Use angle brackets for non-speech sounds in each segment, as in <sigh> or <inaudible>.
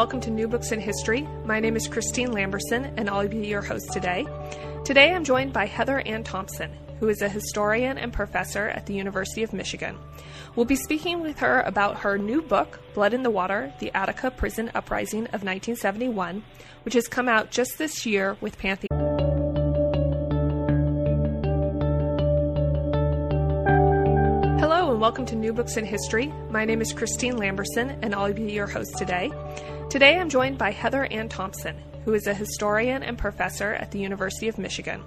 welcome to New Books in History. My name is Christine Lamberson, and I'll be your host today. Today I'm joined by Heather Ann Thompson, who is a historian and professor at the University of Michigan. We'll be speaking with her about her new book, Blood in the Water The Attica Prison Uprising of 1971, which has come out just this year with Pantheon. Hello, and welcome to New Books in History. My name is Christine Lamberson, and I'll be your host today. Today I'm joined by Heather Ann Thompson, who is a historian and professor at the University of Michigan.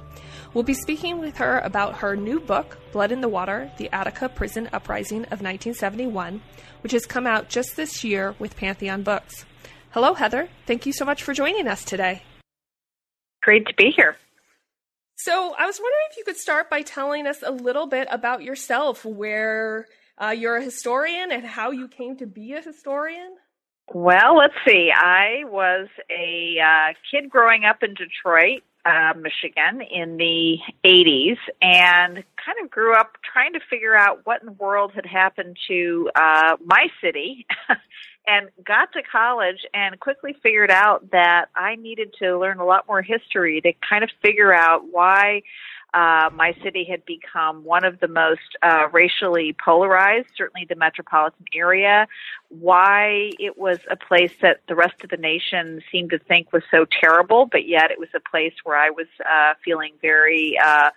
We'll be speaking with her about her new book, Blood in the Water The Attica Prison Uprising of 1971, which has come out just this year with Pantheon Books. Hello, Heather. Thank you so much for joining us today. Great to be here. So, I was wondering if you could start by telling us a little bit about yourself, where uh, you're a historian and how you came to be a historian. Well, let's see. I was a uh, kid growing up in Detroit, uh, Michigan in the 80s and kind of grew up trying to figure out what in the world had happened to uh, my city <laughs> and got to college and quickly figured out that I needed to learn a lot more history to kind of figure out why uh, my city had become one of the most uh, racially polarized, certainly the metropolitan area. Why it was a place that the rest of the nation seemed to think was so terrible, but yet it was a place where I was uh, feeling very uh,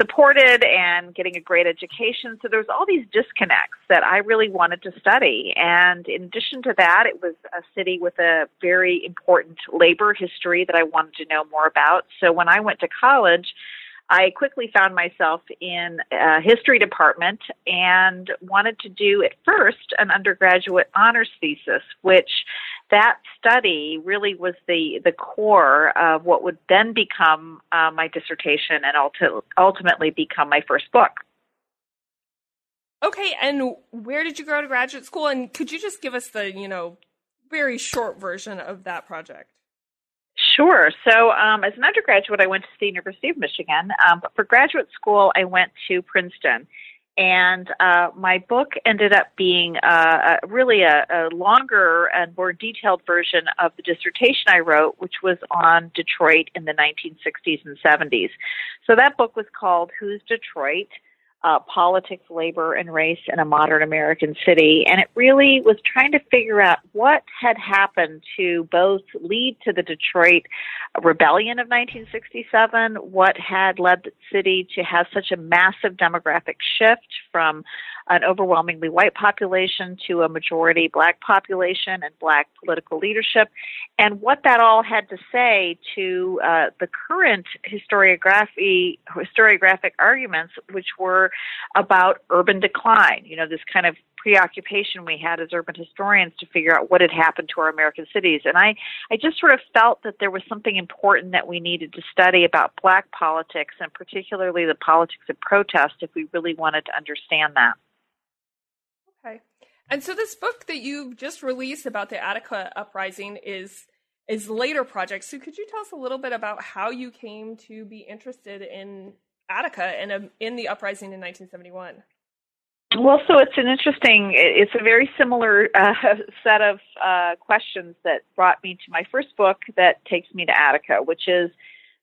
supported and getting a great education. So there was all these disconnects that I really wanted to study. And in addition to that, it was a city with a very important labor history that I wanted to know more about. So when I went to college, I quickly found myself in a history department and wanted to do at first an undergraduate honors thesis, which that study really was the, the core of what would then become uh, my dissertation and ulti- ultimately become my first book. Okay, and where did you go to graduate school? And could you just give us the, you know, very short version of that project? Sure. So, um, as an undergraduate, I went to the University of Michigan. Um, but for graduate school, I went to Princeton. And uh, my book ended up being uh, a, really a, a longer and more detailed version of the dissertation I wrote, which was on Detroit in the 1960s and 70s. So that book was called Whose Detroit? Uh, politics, labor, and race in a modern American city. And it really was trying to figure out what had happened to both lead to the Detroit rebellion of 1967, what had led the city to have such a massive demographic shift from an overwhelmingly white population to a majority black population and black political leadership, and what that all had to say to uh, the current historiography, historiographic arguments, which were about urban decline. You know, this kind of preoccupation we had as urban historians to figure out what had happened to our American cities. And I, I just sort of felt that there was something important that we needed to study about black politics and particularly the politics of protest if we really wanted to understand that. Okay. And so this book that you've just released about the Attica uprising is is later projects. So could you tell us a little bit about how you came to be interested in Attica and um, in the uprising in 1971? Well, so it's an interesting, it's a very similar uh, <laughs> set of uh, questions that brought me to my first book that takes me to Attica, which is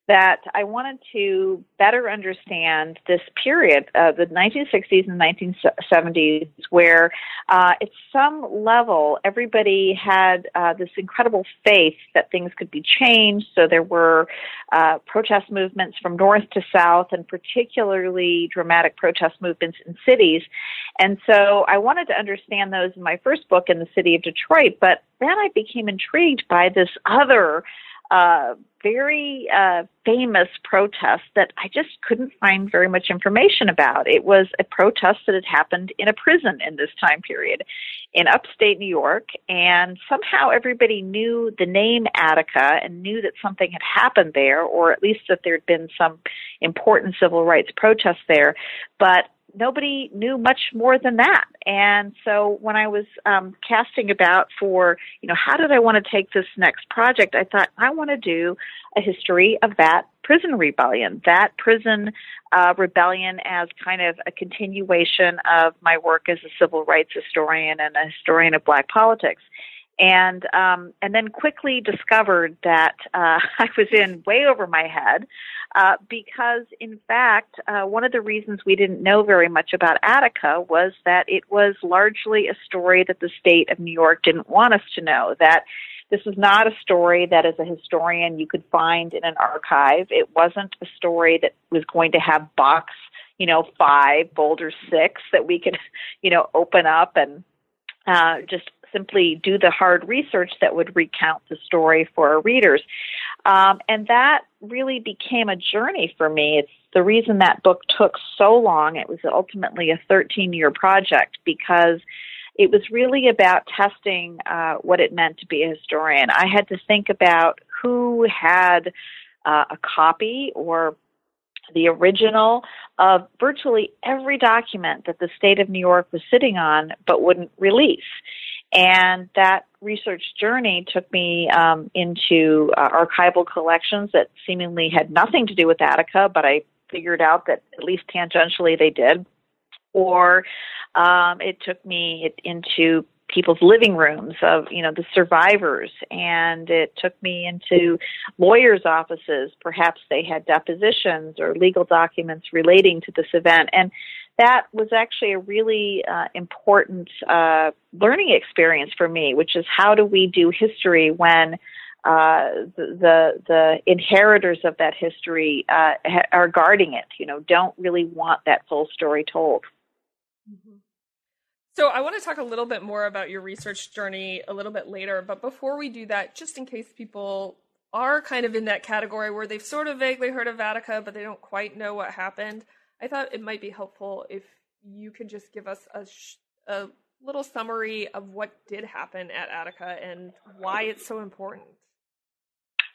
that I wanted to better understand this period, uh, the 1960s and 1970s, where uh, at some level everybody had uh, this incredible faith that things could be changed. So there were uh, protest movements from north to south, and particularly dramatic protest movements in cities. And so I wanted to understand those in my first book in the city of Detroit, but then I became intrigued by this other uh, very uh, famous protest that I just couldn't find very much information about. It was a protest that had happened in a prison in this time period in upstate New York, and somehow everybody knew the name Attica and knew that something had happened there, or at least that there had been some important civil rights protests there. But nobody knew much more than that. And so when I was um, casting about for, you know, how did I want to take this next project, I thought I want to do a history of that prison rebellion, that prison uh, rebellion as kind of a continuation of my work as a civil rights historian and a historian of black politics. And um, and then quickly discovered that uh, <laughs> I was in way over my head uh, because, in fact, uh, one of the reasons we didn't know very much about Attica was that it was largely a story that the state of New York didn't want us to know. That this was not a story that, as a historian, you could find in an archive. It wasn't a story that was going to have box, you know, five, Boulder six that we could, <laughs> you know, open up and uh, just simply do the hard research that would recount the story for our readers. Um, and that really became a journey for me. It's the reason that book took so long. It was ultimately a 13 year project because it was really about testing uh, what it meant to be a historian. I had to think about who had uh, a copy or the original of virtually every document that the state of New York was sitting on but wouldn't release. And that research journey took me um, into uh, archival collections that seemingly had nothing to do with Attica, but I figured out that at least tangentially they did. Or um, it took me into people's living rooms of you know the survivors. And it took me into lawyers offices. Perhaps they had depositions or legal documents relating to this event. And that was actually a really uh, important uh, learning experience for me which is how do we do history when uh, the the inheritors of that history uh, are guarding it. You know, don't really want that full story told. Mm-hmm. So I want to talk a little bit more about your research journey a little bit later, but before we do that, just in case people are kind of in that category where they've sort of vaguely heard of Attica, but they don't quite know what happened, I thought it might be helpful if you could just give us a, sh- a little summary of what did happen at Attica and why it's so important.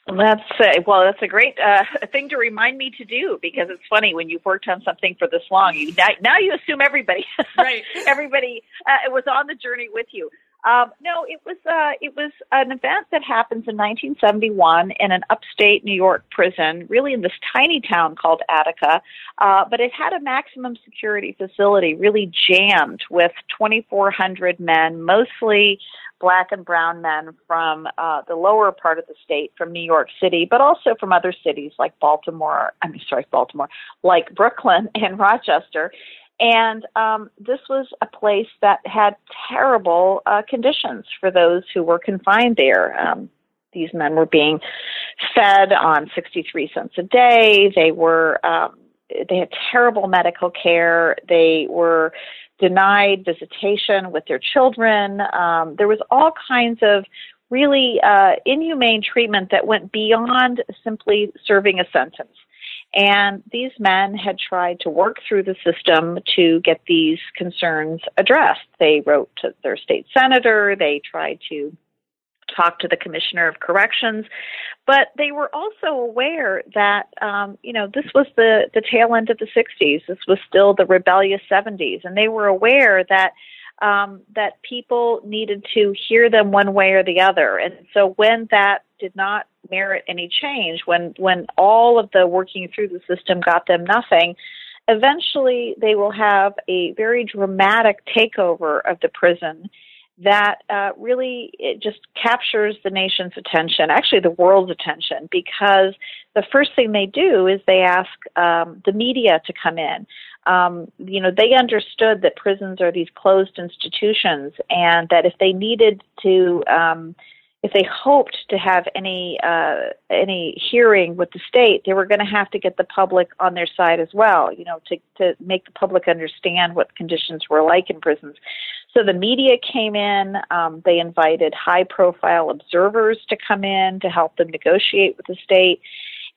That's uh, well. That's a great uh, thing to remind me to do because it's funny when you've worked on something for this long. You now, now you assume everybody, <laughs> right? everybody uh, was on the journey with you. Um, no, it was uh, it was an event that happens in 1971 in an upstate New York prison, really in this tiny town called Attica. Uh, but it had a maximum security facility, really jammed with 2,400 men, mostly black and brown men from uh, the lower part of the state, from New York City, but also from other cities like Baltimore. I'm sorry, Baltimore, like Brooklyn <laughs> and Rochester. And um, this was a place that had terrible uh, conditions for those who were confined there. Um, these men were being fed on 63 cents a day. They were um, they had terrible medical care. They were denied visitation with their children. Um, there was all kinds of really uh, inhumane treatment that went beyond simply serving a sentence. And these men had tried to work through the system to get these concerns addressed. They wrote to their state senator, they tried to talk to the commissioner of corrections, but they were also aware that um, you know this was the the tail end of the 60s. This was still the rebellious 70s, and they were aware that um, that people needed to hear them one way or the other. And so when that did not merit any change, when when all of the working through the system got them nothing, eventually they will have a very dramatic takeover of the prison that uh, really it just captures the nation's attention, actually the world's attention, because the first thing they do is they ask um, the media to come in. Um, you know, they understood that prisons are these closed institutions, and that if they needed to um, if they hoped to have any uh, any hearing with the state, they were going to have to get the public on their side as well. You know, to to make the public understand what conditions were like in prisons. So the media came in. Um, they invited high profile observers to come in to help them negotiate with the state.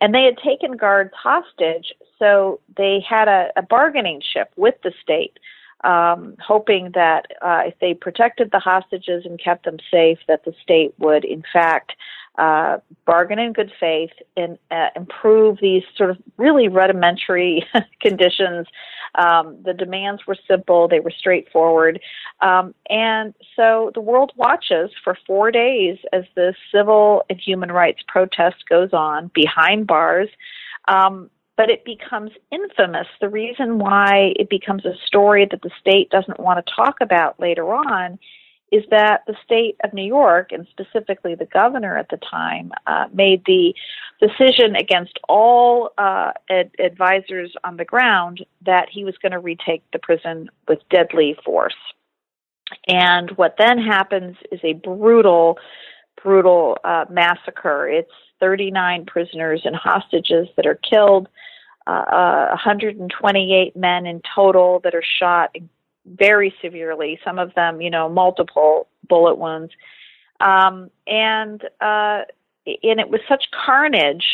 And they had taken guards hostage, so they had a, a bargaining chip with the state um, hoping that uh, if they protected the hostages and kept them safe, that the state would, in fact, uh, bargain in good faith and uh, improve these sort of really rudimentary <laughs> conditions. Um, the demands were simple, they were straightforward. Um, and so the world watches for four days as the civil and human rights protest goes on behind bars. Um, but it becomes infamous. The reason why it becomes a story that the state doesn't want to talk about later on is that the state of New York, and specifically the governor at the time, uh, made the decision against all uh, ad- advisors on the ground that he was going to retake the prison with deadly force. And what then happens is a brutal, brutal uh, massacre. It's 39 prisoners and hostages that are killed, uh, 128 men in total that are shot very severely, some of them, you know, multiple bullet wounds. Um, and, uh, and it was such carnage.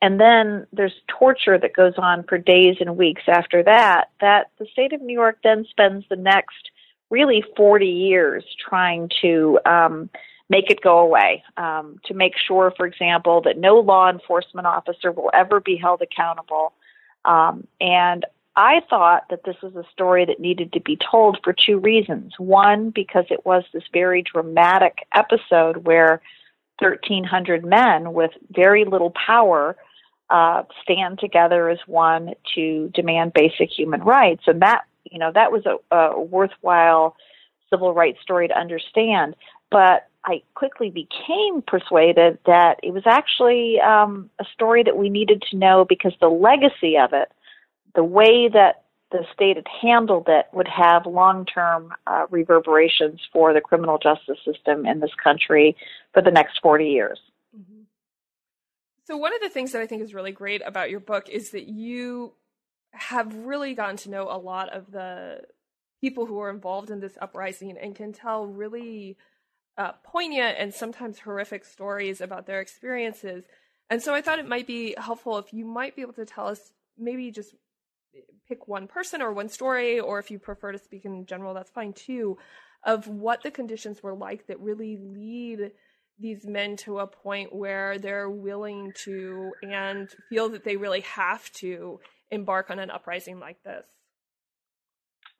And then there's torture that goes on for days and weeks after that, that the state of New York then spends the next really 40 years trying to um, make it go away, um, to make sure, for example, that no law enforcement officer will ever be held accountable. Um, and I thought that this was a story that needed to be told for two reasons. One, because it was this very dramatic episode where 1,300 men with very little power uh, stand together as one to demand basic human rights, and that you know that was a, a worthwhile civil rights story to understand. But I quickly became persuaded that it was actually um, a story that we needed to know because the legacy of it, the way that the state had handled it, would have long term uh, reverberations for the criminal justice system in this country for the next 40 years. Mm-hmm. So, one of the things that I think is really great about your book is that you have really gotten to know a lot of the people who were involved in this uprising and can tell really uh, poignant and sometimes horrific stories about their experiences. And so I thought it might be helpful if you might be able to tell us maybe just pick one person or one story, or if you prefer to speak in general, that's fine too, of what the conditions were like that really lead these men to a point where they're willing to and feel that they really have to embark on an uprising like this?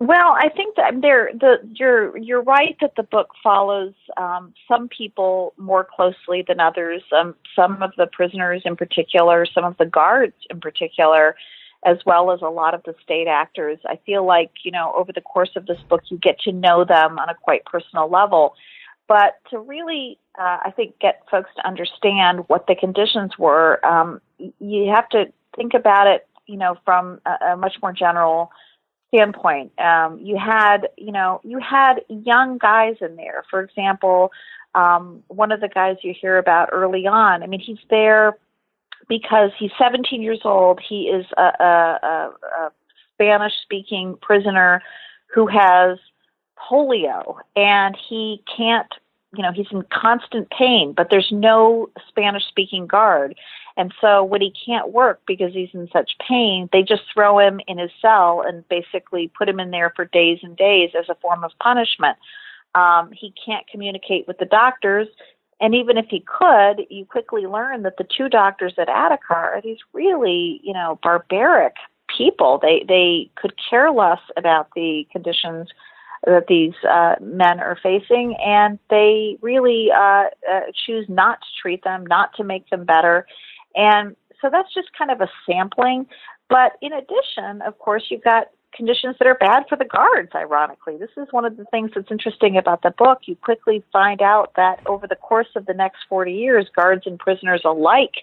Well, I think that there, the you're you're right that the book follows um, some people more closely than others. Um, some of the prisoners, in particular, some of the guards, in particular, as well as a lot of the state actors. I feel like you know over the course of this book, you get to know them on a quite personal level. But to really, uh, I think, get folks to understand what the conditions were, um, you have to think about it you know, from a, a much more general standpoint. Um, you had, you know, you had young guys in there. For example, um, one of the guys you hear about early on. I mean, he's there because he's 17 years old. He is a, a, a, a Spanish-speaking prisoner who has polio, and he can't. You know, he's in constant pain, but there's no Spanish-speaking guard. And so when he can't work because he's in such pain, they just throw him in his cell and basically put him in there for days and days as a form of punishment. Um, he can't communicate with the doctors. And even if he could, you quickly learn that the two doctors at Attica are these really, you know, barbaric people. They they could care less about the conditions that these uh, men are facing, and they really uh, uh, choose not to treat them, not to make them better, and so that's just kind of a sampling. But in addition, of course, you've got conditions that are bad for the guards, ironically. This is one of the things that's interesting about the book. You quickly find out that over the course of the next 40 years, guards and prisoners alike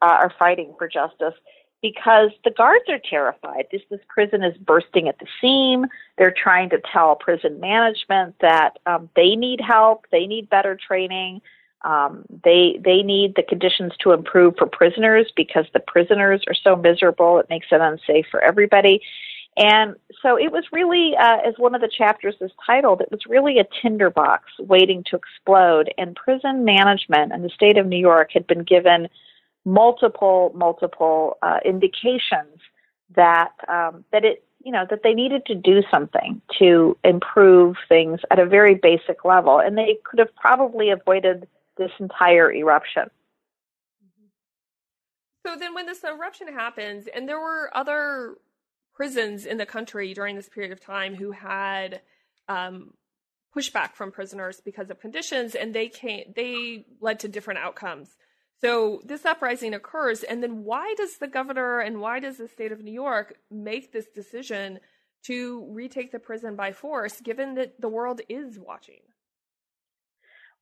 uh, are fighting for justice because the guards are terrified. This, this prison is bursting at the seam. They're trying to tell prison management that um, they need help, they need better training. Um, they they need the conditions to improve for prisoners because the prisoners are so miserable. It makes it unsafe for everybody. And so it was really, uh, as one of the chapters is titled, it was really a tinderbox waiting to explode. And prison management in the state of New York had been given multiple, multiple uh, indications that um, that it, you know, that they needed to do something to improve things at a very basic level, and they could have probably avoided this entire eruption. So then, when this eruption happens, and there were other prisons in the country during this period of time who had um, pushback from prisoners because of conditions, and they came, they led to different outcomes. So this uprising occurs, and then why does the governor and why does the state of New York make this decision to retake the prison by force, given that the world is watching?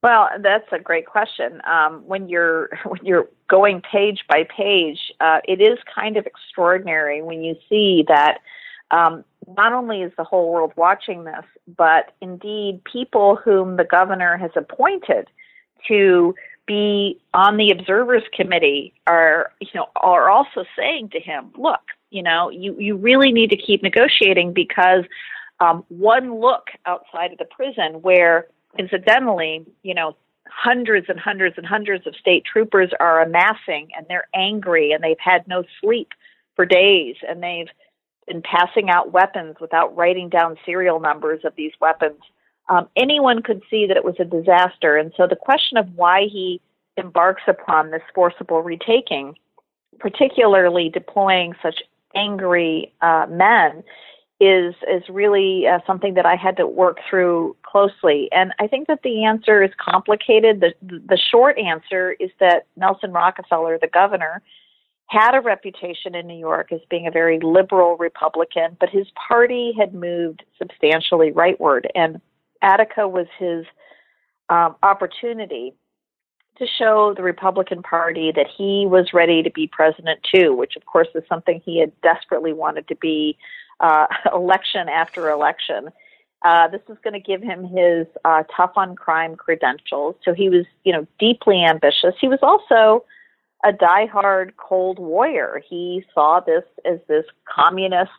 Well, that's a great question. Um, when you're <laughs> when you're going page by page, uh, it is kind of extraordinary when you see that um, not only is the whole world watching this, but indeed people whom the governor has appointed to be on the observers committee are you know are also saying to him, look, you know, you you really need to keep negotiating because um, one look outside of the prison where incidentally, you know, hundreds and hundreds and hundreds of state troopers are amassing and they're angry and they've had no sleep for days and they've been passing out weapons without writing down serial numbers of these weapons. Um, anyone could see that it was a disaster. And so the question of why he embarks upon this forcible retaking, particularly deploying such angry uh, men, is is really uh, something that I had to work through closely. And I think that the answer is complicated. The the short answer is that Nelson Rockefeller, the governor, had a reputation in New York as being a very liberal Republican, but his party had moved substantially rightward, and Attica was his um, opportunity to show the Republican Party that he was ready to be president too, which of course is something he had desperately wanted to be uh, <laughs> election after election. Uh, this was going to give him his uh, tough on crime credentials. So he was, you know, deeply ambitious. He was also a diehard Cold Warrior. He saw this as this communist,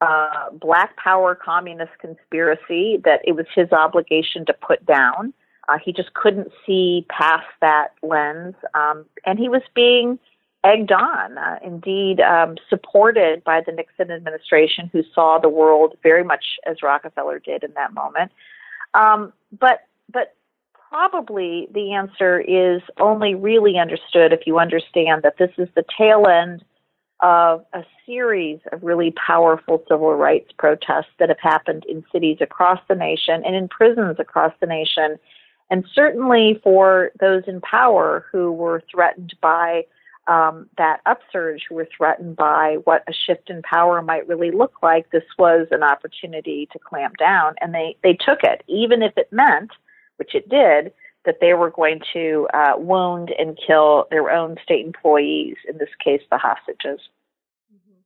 uh, black power communist conspiracy that it was his obligation to put down. Uh, he just couldn't see past that lens, um, and he was being egged on, uh, indeed um, supported by the Nixon administration, who saw the world very much as Rockefeller did in that moment. Um, but but probably the answer is only really understood if you understand that this is the tail end of a series of really powerful civil rights protests that have happened in cities across the nation and in prisons across the nation. And certainly for those in power who were threatened by um, that upsurge who were threatened by what a shift in power might really look like, this was an opportunity to clamp down, and they, they took it, even if it meant, which it did, that they were going to uh, wound and kill their own state employees, in this case, the hostages. Mm-hmm.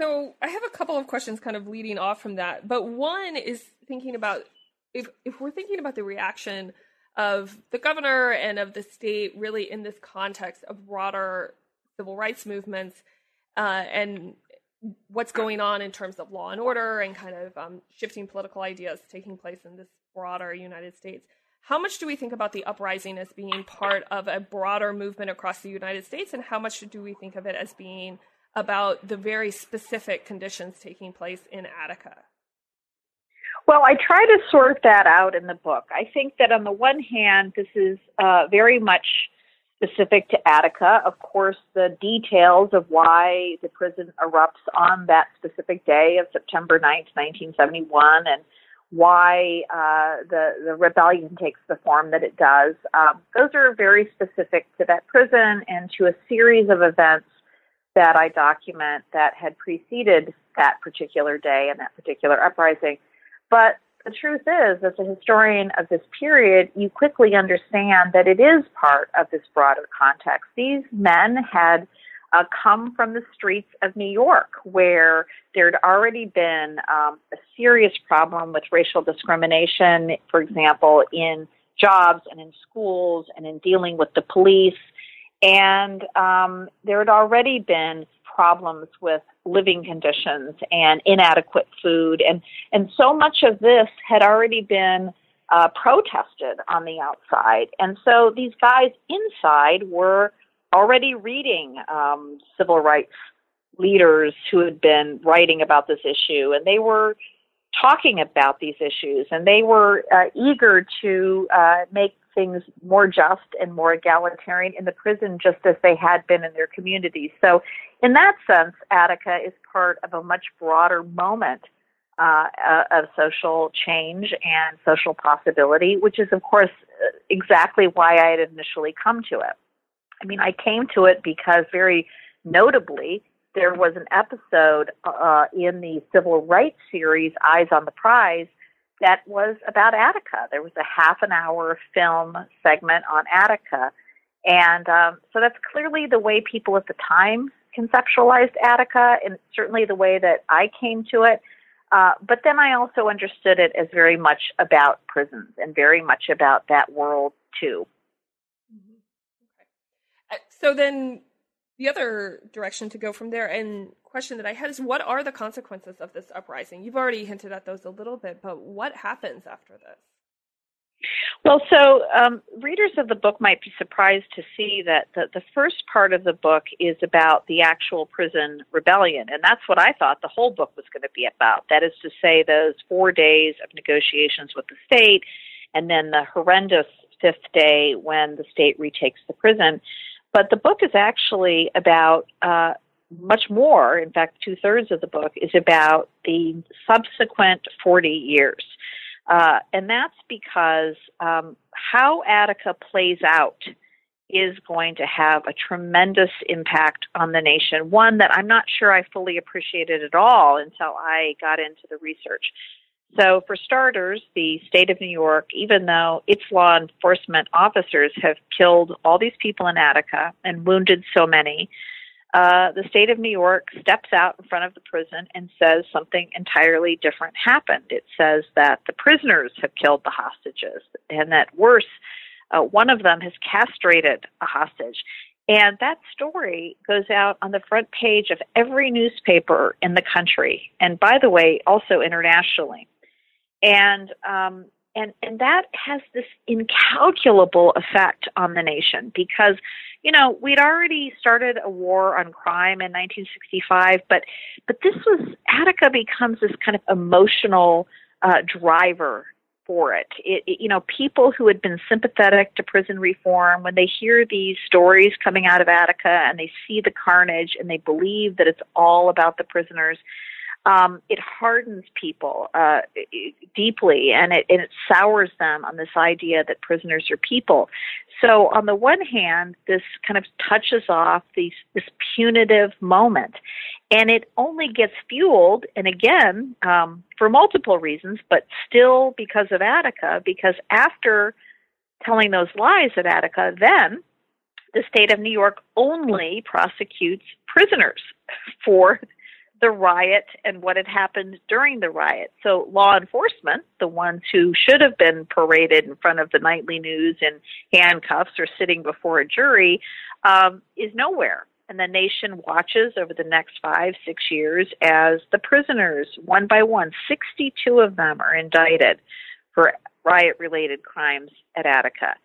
So I have a couple of questions kind of leading off from that, but one is thinking about if if we're thinking about the reaction of the governor and of the state really in this context of broader civil rights movements uh, and what's going on in terms of law and order and kind of um, shifting political ideas taking place in this broader United States. How much do we think about the uprising as being part of a broader movement across the United States, and how much do we think of it as being about the very specific conditions taking place in Attica? Well, I try to sort that out in the book. I think that on the one hand, this is uh, very much specific to Attica. Of course, the details of why the prison erupts on that specific day of September 9th, 1971, and why uh, the the rebellion takes the form that it does. Um, those are very specific to that prison and to a series of events that I document that had preceded that particular day and that particular uprising. But the truth is, as a historian of this period, you quickly understand that it is part of this broader context. These men had uh, come from the streets of New York, where there had already been um, a serious problem with racial discrimination, for example, in jobs and in schools and in dealing with the police. And um, there had already been problems with living conditions and inadequate food and and so much of this had already been uh, protested on the outside and so these guys inside were already reading um, civil rights leaders who had been writing about this issue and they were talking about these issues and they were uh, eager to uh, make things more just and more egalitarian in the prison just as they had been in their communities. So, in that sense, Attica is part of a much broader moment uh, uh of social change and social possibility, which is, of course, exactly why I had initially come to it. I mean, I came to it because very notably, there was an episode uh, in the civil rights series Eyes on the Prize that was about Attica. There was a half an hour film segment on Attica. And um, so that's clearly the way people at the time conceptualized Attica, and certainly the way that I came to it. Uh, but then I also understood it as very much about prisons and very much about that world too. So then the other direction to go from there and question that I had is what are the consequences of this uprising? You've already hinted at those a little bit, but what happens after this? Well, so um, readers of the book might be surprised to see that the, the first part of the book is about the actual prison rebellion, and that's what I thought the whole book was going to be about. That is to say, those four days of negotiations with the state, and then the horrendous fifth day when the state retakes the prison. But the book is actually about uh, much more. In fact, two thirds of the book is about the subsequent 40 years. Uh, and that's because um, how Attica plays out is going to have a tremendous impact on the nation, one that I'm not sure I fully appreciated at all until I got into the research. So, for starters, the state of New York, even though its law enforcement officers have killed all these people in Attica and wounded so many, uh, the state of New York steps out in front of the prison and says something entirely different happened. It says that the prisoners have killed the hostages, and that worse, uh, one of them has castrated a hostage. And that story goes out on the front page of every newspaper in the country, and by the way, also internationally. And um, and and that has this incalculable effect on the nation because you know we'd already started a war on crime in 1965 but but this was attica becomes this kind of emotional uh, driver for it. It, it you know people who had been sympathetic to prison reform when they hear these stories coming out of attica and they see the carnage and they believe that it's all about the prisoners um, it hardens people uh, deeply and it, and it sours them on this idea that prisoners are people. So, on the one hand, this kind of touches off these, this punitive moment, and it only gets fueled, and again, um, for multiple reasons, but still because of Attica, because after telling those lies at Attica, then the state of New York only prosecutes prisoners <laughs> for the riot and what had happened during the riot. So, law enforcement, the ones who should have been paraded in front of the nightly news in handcuffs or sitting before a jury, um, is nowhere. And the nation watches over the next five, six years as the prisoners, one by one, 62 of them are indicted for riot related crimes at Attica.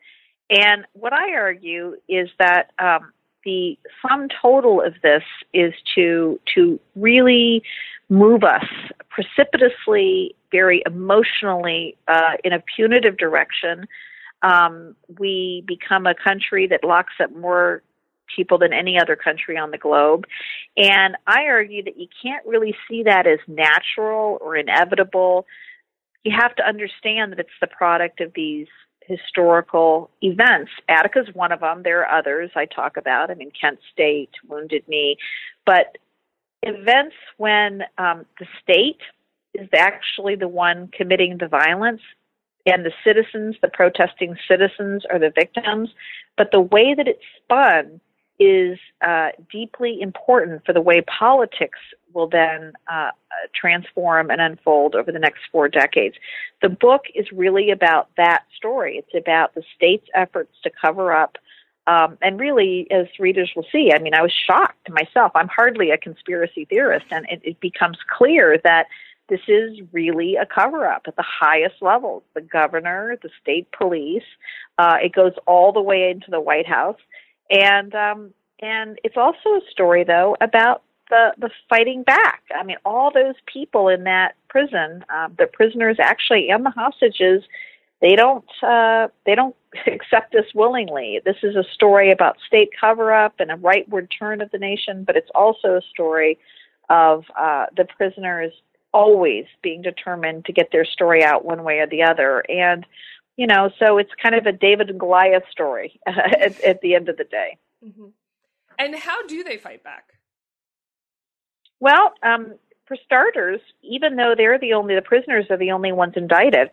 And what I argue is that um, the sum total of this is to to really move us precipitously, very emotionally uh, in a punitive direction. Um, we become a country that locks up more people than any other country on the globe. And I argue that you can't really see that as natural or inevitable. You have to understand that it's the product of these historical events. Attica is one of them. There are others I talk about. I mean, Kent State, Wounded Knee. But events when um, the state is actually the one committing the violence and the citizens, the protesting citizens, are the victims. But the way that it's spun is uh, deeply important for the way politics will then uh, transform and unfold over the next four decades. The book is really about that story. It's about the state's efforts to cover up. Um, and really, as readers will see, I mean, I was shocked myself. I'm hardly a conspiracy theorist, and it, it becomes clear that this is really a cover up at the highest levels the governor, the state police. Uh, it goes all the way into the White House. And um, and it's also a story, though, about the the fighting back. I mean, all those people in that prison, uh, the prisoners actually and the hostages, they don't uh, they don't <laughs> accept this willingly. This is a story about state cover up and a rightward turn of the nation, but it's also a story of uh, the prisoners always being determined to get their story out one way or the other. And you know, so it's kind of a David and Goliath story <laughs> at, at the end of the day. Mm-hmm. And how do they fight back? Well, um, for starters, even though they're the only the prisoners are the only ones indicted,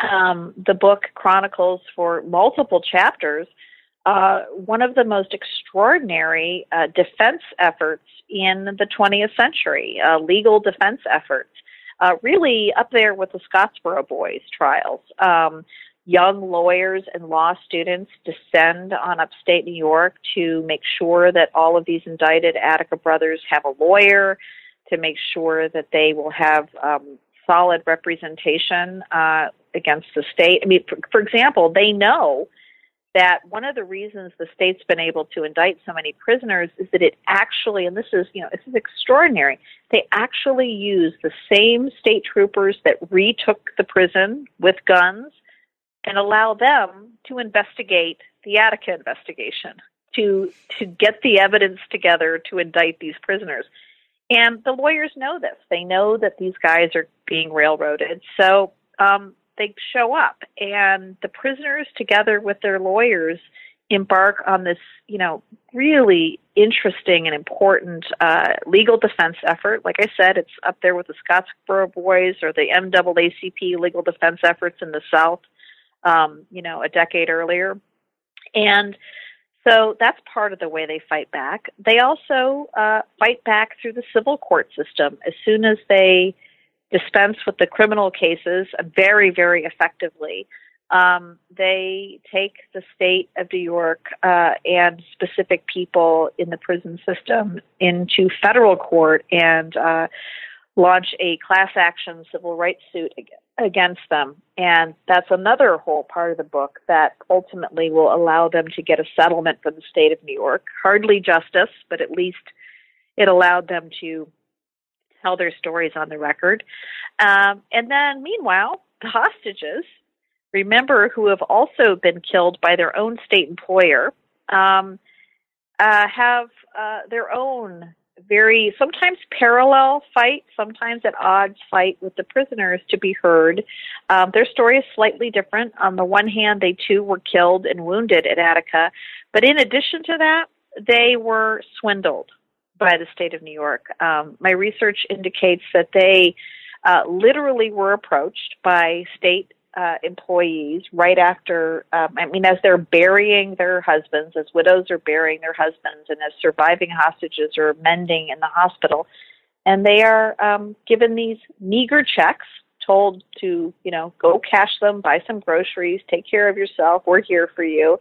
um, the book chronicles for multiple chapters uh, one of the most extraordinary uh, defense efforts in the 20th century, uh, legal defense efforts, uh, really up there with the Scottsboro Boys trials. Um, young lawyers and law students descend on upstate New York to make sure that all of these indicted Attica brothers have a lawyer, to make sure that they will have um, solid representation uh, against the state. I mean, for, for example, they know that one of the reasons the state's been able to indict so many prisoners is that it actually, and this is, you know, this is extraordinary, they actually use the same state troopers that retook the prison with guns and allow them to investigate the Attica investigation, to to get the evidence together to indict these prisoners. And the lawyers know this. They know that these guys are being railroaded. So um, they show up, and the prisoners, together with their lawyers, embark on this, you know, really interesting and important uh, legal defense effort. Like I said, it's up there with the Scottsboro Boys or the NAACP legal defense efforts in the South um, you know, a decade earlier. And so that's part of the way they fight back. They also uh, fight back through the civil court system. As soon as they dispense with the criminal cases very, very effectively, um, they take the state of New York uh, and specific people in the prison system into federal court and uh, launch a class action civil rights suit against them. And that's another whole part of the book that ultimately will allow them to get a settlement from the state of New York. Hardly justice, but at least it allowed them to tell their stories on the record. Um, and then, meanwhile, the hostages, remember, who have also been killed by their own state employer, um, uh, have uh, their own very sometimes parallel fight, sometimes at odds fight with the prisoners to be heard. Um, their story is slightly different. On the one hand, they too were killed and wounded at Attica, but in addition to that, they were swindled by the state of New York. Um, my research indicates that they uh, literally were approached by state uh, employees right after, um, I mean, as they're burying their husbands, as widows are burying their husbands, and as surviving hostages are mending in the hospital. And they are um, given these meager checks, told to, you know, go cash them, buy some groceries, take care of yourself, we're here for you.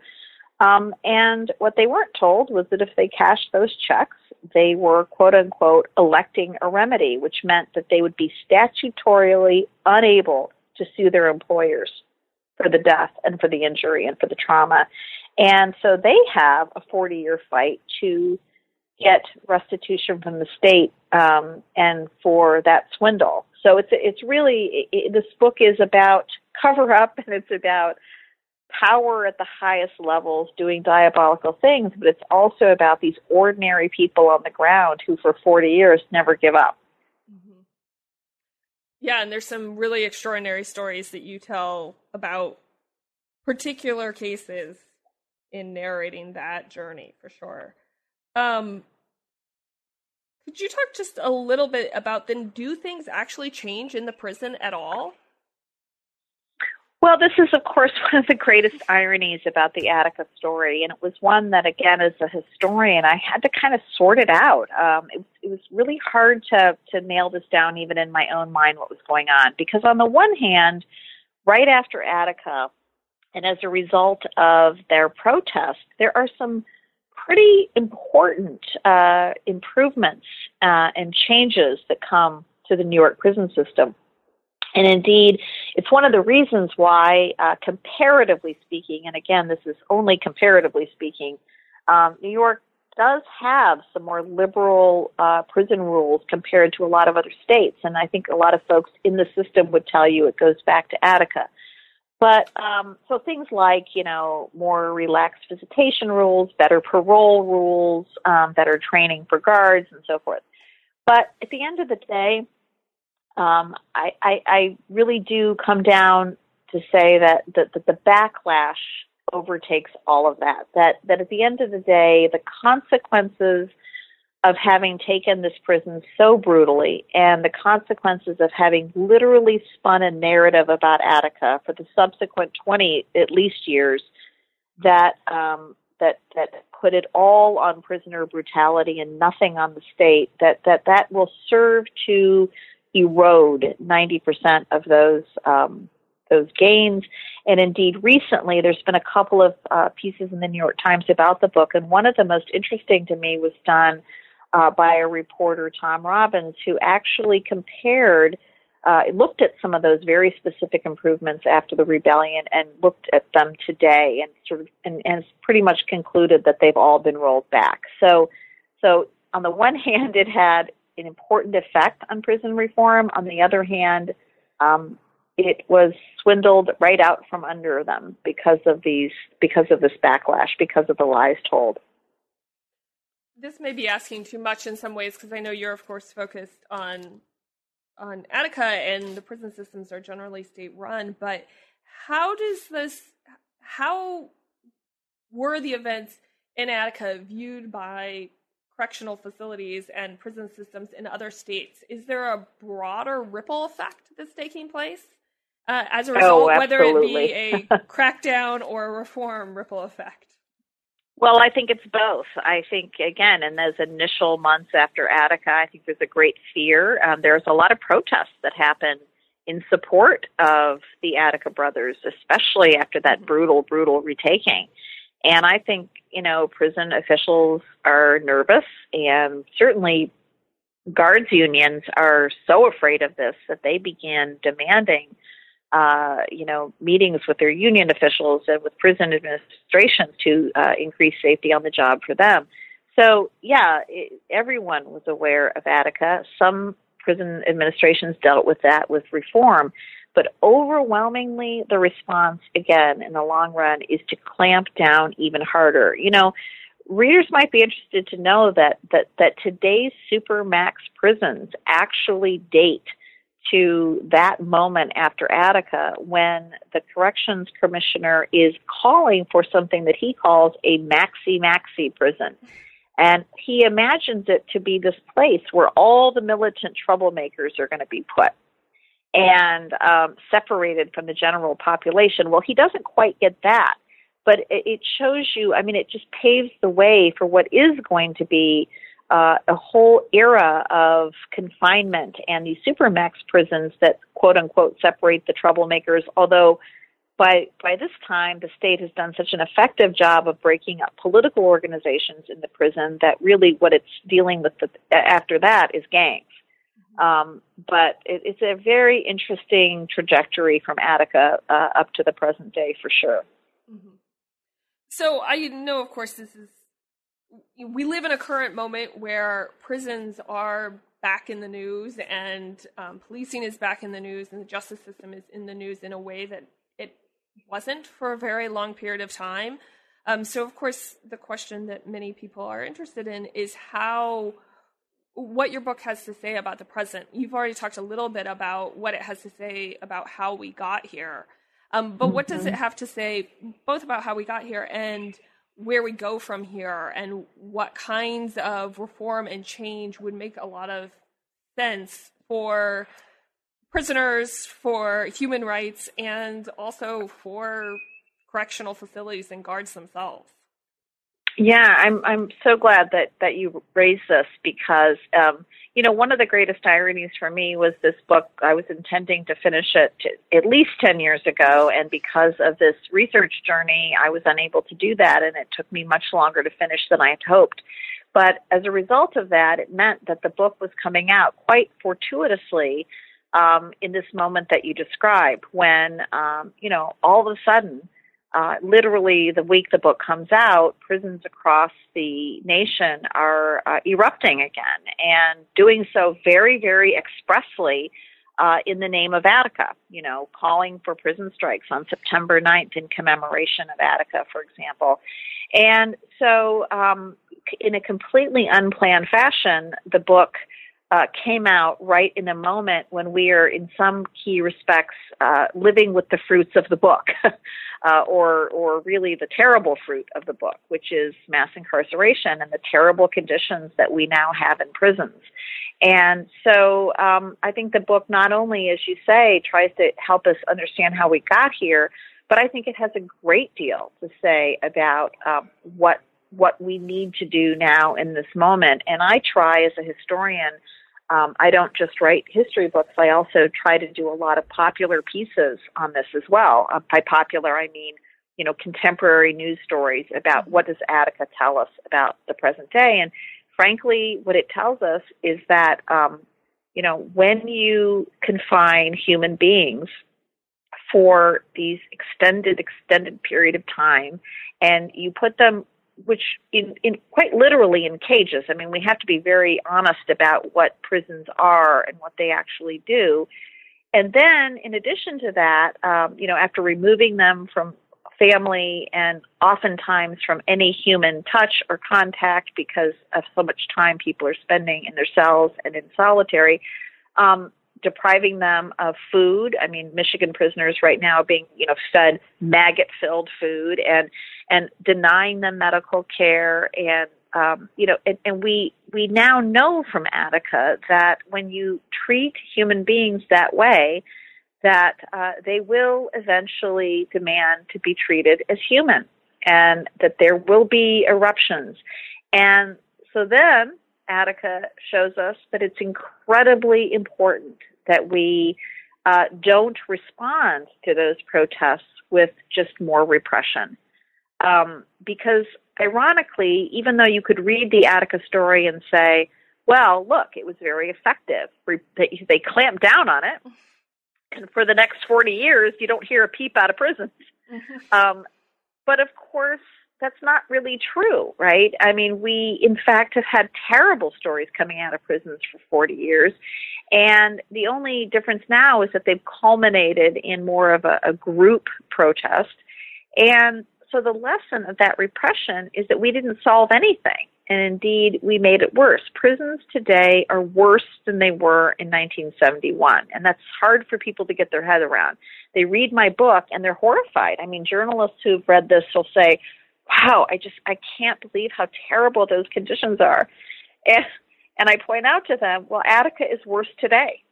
Um, and what they weren't told was that if they cashed those checks, they were quote unquote electing a remedy, which meant that they would be statutorily unable to sue their employers for the death and for the injury and for the trauma. And so they have a 40 year fight to get restitution from the state um, and for that swindle. So it's it's really it, this book is about cover up <laughs> and it's about power at the highest levels doing diabolical things, but it's also about these ordinary people on the ground who for 40 years never give up. Yeah, and there's some really extraordinary stories that you tell about particular cases in narrating that journey for sure. Um, could you talk just a little bit about then do things actually change in the prison at all? Well, this is, of course, <laughs> one of the greatest ironies about the Attica story, and it was one that, again, as a historian, I had to kind of sort it out. Um, it, it was really hard to to nail this down, even in my own mind, what was going on, because on the one hand, right after Attica, and as a result of their protest, there are some pretty important uh, improvements uh, and changes that come to the New York prison system. And indeed, it's one of the reasons why, uh, comparatively speaking, and again, this is only comparatively speaking, um, New York does have some more liberal uh, prison rules compared to a lot of other states. And I think a lot of folks in the system would tell you it goes back to Attica. But um, so things like, you know, more relaxed visitation rules, better parole rules, um, better training for guards, and so forth. But at the end of the day, um, I, I, I really do come down to say that, that, that the backlash overtakes all of that. That that at the end of the day, the consequences of having taken this prison so brutally and the consequences of having literally spun a narrative about Attica for the subsequent 20 at least years that um, that that put it all on prisoner brutality and nothing on the state that that that will serve to erode 90% of those um, those gains. And indeed, recently there's been a couple of uh, pieces in the New York Times about the book, and one of the most interesting to me was done uh, by a reporter, Tom Robbins, who actually compared. Uh, looked at some of those very specific improvements after the rebellion and looked at them today and sort of and, and pretty much concluded that they've all been rolled back. So, so on the one <laughs> hand, it had an important effect on prison reform. On the other hand, um, it was swindled right out from under them because of these because of this backlash because of the lies told this may be asking too much in some ways because i know you're of course focused on on attica and the prison systems are generally state run but how does this how were the events in attica viewed by correctional facilities and prison systems in other states is there a broader ripple effect that's taking place uh, as a result, oh, whether it be a <laughs> crackdown or a reform ripple effect? Well, I think it's both. I think, again, in those initial months after Attica, I think there's a great fear. Um, there's a lot of protests that happen in support of the Attica brothers, especially after that brutal, brutal retaking. And I think, you know, prison officials are nervous, and certainly guards unions are so afraid of this that they began demanding uh, you know, meetings with their union officials and with prison administrations to uh, increase safety on the job for them. So, yeah, it, everyone was aware of Attica. Some prison administrations dealt with that with reform, but overwhelmingly, the response, again, in the long run, is to clamp down even harder. You know, readers might be interested to know that that that today's supermax prisons actually date to that moment after Attica when the corrections commissioner is calling for something that he calls a maxi maxi prison. And he imagines it to be this place where all the militant troublemakers are going to be put and um, separated from the general population. Well, he doesn't quite get that, but it shows you, I mean, it just paves the way for what is going to be uh, a whole era of confinement and these supermax prisons that quote unquote separate the troublemakers. Although by by this time the state has done such an effective job of breaking up political organizations in the prison that really what it's dealing with the, after that is gangs. Um, but it, it's a very interesting trajectory from Attica uh, up to the present day for sure. Mm-hmm. So I know, of course, this is we live in a current moment where prisons are back in the news and um, policing is back in the news and the justice system is in the news in a way that it wasn't for a very long period of time. Um, so, of course, the question that many people are interested in is how what your book has to say about the present. You've already talked a little bit about what it has to say about how we got here. Um, but what does it mm-hmm. have to say both about how we got here and where we go from here and what kinds of reform and change would make a lot of sense for prisoners, for human rights, and also for correctional facilities and guards themselves. Yeah, I'm I'm so glad that that you raised this because um, you know one of the greatest ironies for me was this book. I was intending to finish it at least ten years ago, and because of this research journey, I was unable to do that, and it took me much longer to finish than I had hoped. But as a result of that, it meant that the book was coming out quite fortuitously um, in this moment that you describe, when um, you know all of a sudden uh, literally the week the book comes out, prisons across the nation are uh, erupting again and doing so very, very expressly uh, in the name of Attica, you know, calling for prison strikes on September 9th in commemoration of Attica, for example. And so, um, in a completely unplanned fashion, the book uh, came out right in a moment when we are, in some key respects, uh, living with the fruits of the book, <laughs> uh, or or really the terrible fruit of the book, which is mass incarceration and the terrible conditions that we now have in prisons. And so, um, I think the book not only, as you say, tries to help us understand how we got here, but I think it has a great deal to say about um, what what we need to do now in this moment. And I try as a historian um, I don't just write history books. I also try to do a lot of popular pieces on this as well. Uh, by popular, I mean you know contemporary news stories about what does Attica tell us about the present day. And frankly, what it tells us is that um, you know when you confine human beings for these extended extended period of time and you put them which in, in quite literally in cages. I mean, we have to be very honest about what prisons are and what they actually do. And then, in addition to that, um, you know, after removing them from family and oftentimes from any human touch or contact because of so much time people are spending in their cells and in solitary, um, depriving them of food. I mean, Michigan prisoners right now being, you know, fed maggot-filled food and and denying them medical care and um, you know, and, and we we now know from Attica that when you treat human beings that way, that uh, they will eventually demand to be treated as human, and that there will be eruptions, and so then Attica shows us that it's incredibly important that we uh, don't respond to those protests with just more repression. Um, because ironically, even though you could read the Attica story and say, well, look, it was very effective, they, they clamped down on it, and for the next 40 years, you don't hear a peep out of prisons. Mm-hmm. Um, but of course, that's not really true, right? I mean, we in fact have had terrible stories coming out of prisons for 40 years. And the only difference now is that they've culminated in more of a, a group protest. And so the lesson of that repression is that we didn't solve anything. And indeed, we made it worse. Prisons today are worse than they were in 1971. And that's hard for people to get their head around. They read my book and they're horrified. I mean, journalists who've read this will say, wow, I just, I can't believe how terrible those conditions are. And, and I point out to them, well, Attica is worse today.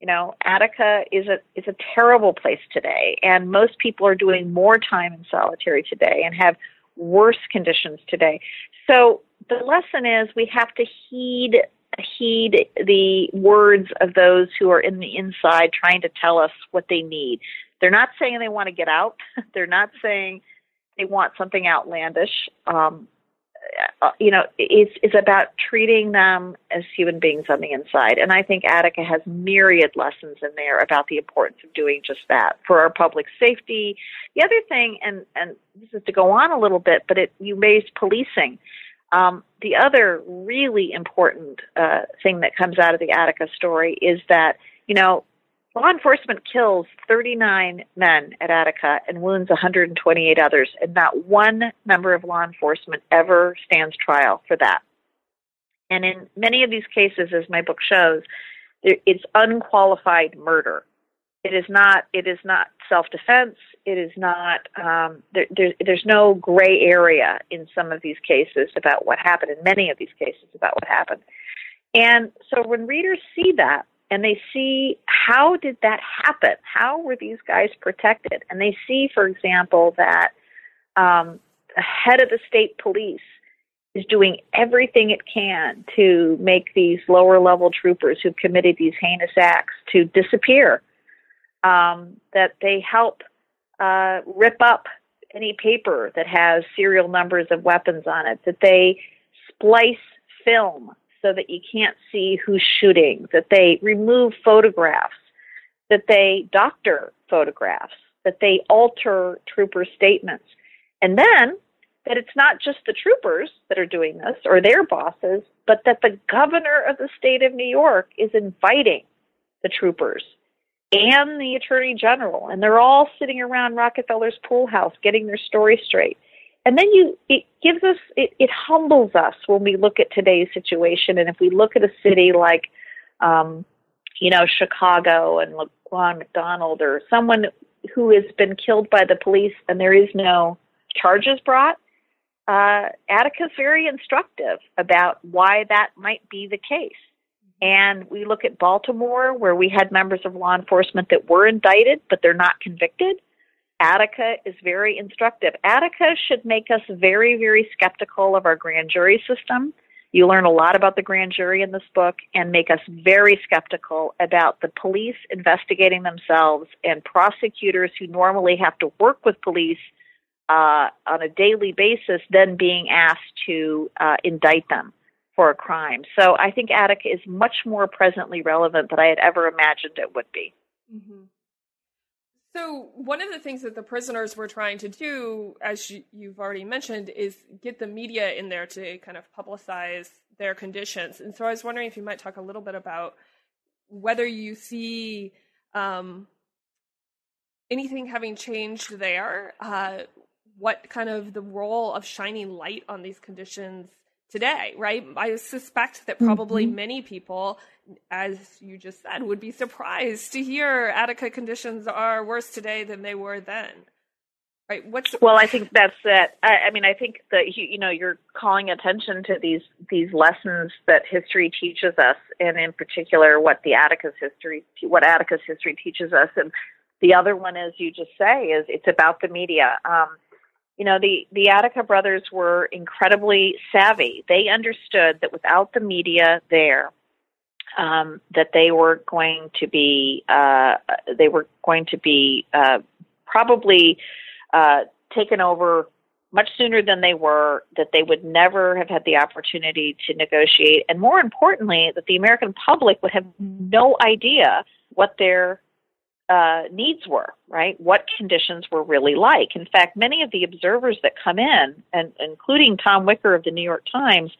You know, Attica is a is a terrible place today, and most people are doing more time in solitary today and have worse conditions today. So the lesson is we have to heed heed the words of those who are in the inside trying to tell us what they need. They're not saying they want to get out. <laughs> They're not saying they want something outlandish. Um, uh, you know, it's it's about treating them as human beings on the inside, and I think Attica has myriad lessons in there about the importance of doing just that for our public safety. The other thing, and and this is to go on a little bit, but it you raised policing. Um, the other really important uh, thing that comes out of the Attica story is that you know Law enforcement kills 39 men at Attica and wounds 128 others, and not one member of law enforcement ever stands trial for that. And in many of these cases, as my book shows, it's unqualified murder. It is not. It is not self-defense. It is not. Um, there, there's, there's no gray area in some of these cases about what happened. In many of these cases about what happened. And so when readers see that, and they see how did that happen? How were these guys protected? And they see, for example, that um, the head of the state police is doing everything it can to make these lower level troopers who've committed these heinous acts to disappear. Um, that they help uh, rip up any paper that has serial numbers of weapons on it. That they splice film so that you can't see who's shooting, that they remove photographs, that they doctor photographs, that they alter trooper statements. And then that it's not just the troopers that are doing this or their bosses, but that the governor of the state of New York is inviting the troopers and the attorney general, and they're all sitting around Rockefeller's pool house getting their story straight. And then you it gives us it, it humbles us when we look at today's situation. And if we look at a city like um, you know chicago and laquan mcdonald or someone who has been killed by the police and there is no charges brought uh, attica's very instructive about why that might be the case. And we look at baltimore where we had members of law enforcement that were indicted but they're not convicted Attica is very instructive. Attica should make us very, very skeptical of our grand jury system. You learn a lot about the grand jury in this book and make us very skeptical about the police investigating themselves and prosecutors who normally have to work with police uh, on a daily basis then being asked to uh, indict them for a crime. So I think Attica is much more presently relevant than I had ever imagined it would be. Mm-hmm. So, one of the things that the prisoners were trying to do, as you've already mentioned, is get the media in there to kind of publicize their conditions. And so, I was wondering if you might talk a little bit about whether you see um, anything having changed there, uh, what kind of the role of shining light on these conditions today, right? I suspect that probably mm-hmm. many people as you just said, would be surprised to hear Attica conditions are worse today than they were then. Right? What's well, I think that's it. I, I mean, I think that you, you know you're calling attention to these these lessons that history teaches us, and in particular, what the Attica's history, what Attica's history teaches us, and the other one, as you just say, is it's about the media. Um, you know, the the Attica brothers were incredibly savvy. They understood that without the media there, um, that they were going to be uh, they were going to be uh, probably uh, taken over much sooner than they were, that they would never have had the opportunity to negotiate, and more importantly, that the American public would have no idea what their uh, needs were, right? What conditions were really like. In fact, many of the observers that come in, and including Tom Wicker of the New York Times,